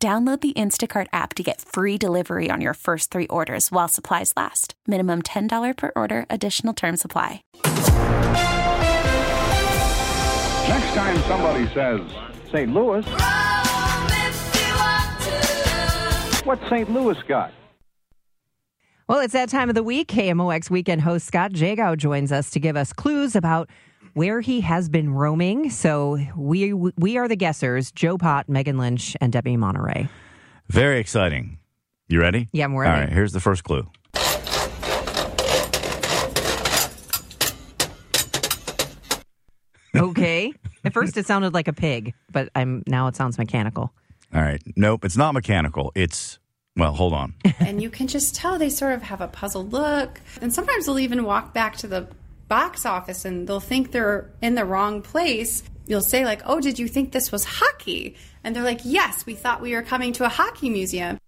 Download the Instacart app to get free delivery on your first three orders while supplies last. Minimum $10 per order, additional term supply. Next time somebody says St. Louis, what's St. Louis got? Well, it's that time of the week. KMOX weekend host Scott Jagow joins us to give us clues about where he has been roaming. So we we are the guessers: Joe Pot, Megan Lynch, and Debbie Monterrey. Very exciting. You ready? Yeah, I'm ready. All right, here's the first clue. Okay. At first, it sounded like a pig, but I'm now it sounds mechanical. All right. Nope, it's not mechanical. It's well, hold on. and you can just tell they sort of have a puzzled look. And sometimes they'll even walk back to the box office and they'll think they're in the wrong place. You'll say, like, oh, did you think this was hockey? And they're like, yes, we thought we were coming to a hockey museum.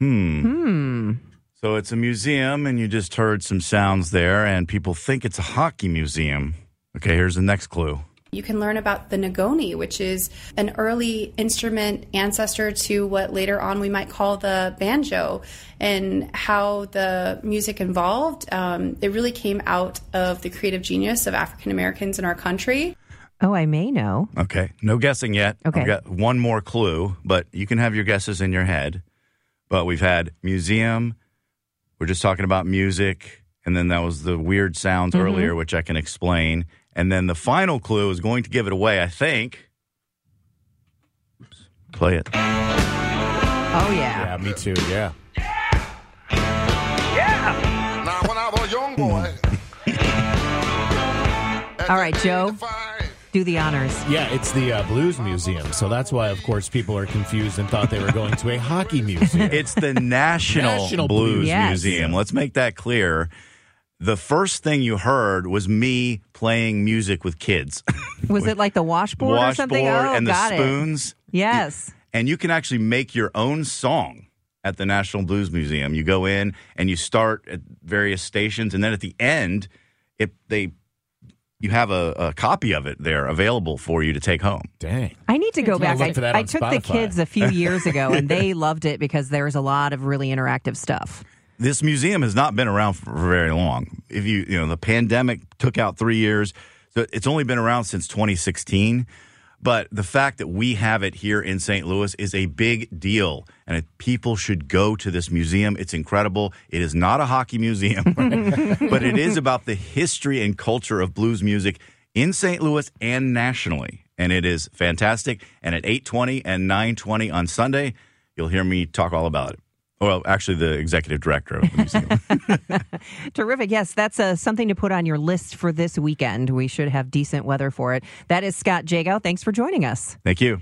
Hmm. Hmm. So it's a museum, and you just heard some sounds there, and people think it's a hockey museum. Okay, here's the next clue. You can learn about the ngoni, which is an early instrument ancestor to what later on we might call the banjo, and how the music evolved. Um, it really came out of the creative genius of African Americans in our country. Oh, I may know. Okay, no guessing yet. Okay. I've got one more clue, but you can have your guesses in your head. But we've had museum. We're just talking about music, and then that was the weird sounds Mm-hmm. earlier, which I can explain. And then the final clue is going to give it away, I think. Oops. Play it. Oh yeah. Yeah, me too. Yeah. Now, when I was a young boy. All right, Joe. Do the honors. Yeah, it's the uh, Blues Museum. So that's why, of course, people are confused and thought they were going to a hockey museum. It's the National, National Blues Blues. Yes. Museum. Let's make that clear. The first thing you heard was me playing music with kids. Was it like the washboard, or something? Oh, and the got it. Yes. And you can actually make your own song at the National Blues Museum. You go in and you start at various stations, and then at the end, it they you have a, a copy of it there available for you to take home. Dang. I need to go I'll back. look I, I on took the kids a few years ago, and they loved it because there's a lot of really interactive stuff. This museum has not been around for very long. If you you know the pandemic took out three years, so it's only been around since 2016. But the fact that we have it here in St. Louis is a big deal, and people should go to this museum. It's incredible. It is not a hockey museum, but it is about the history and culture of blues music in St. Louis and nationally, and it is fantastic. And at 8:20 and 9:20 on Sunday, you'll hear me talk all about it. Well, actually, the executive director of the museum. Terrific. Yes, that's uh, something to put on your list for this weekend. We should have decent weather for it. That is Scott Jagow. Thanks for joining us. Thank you.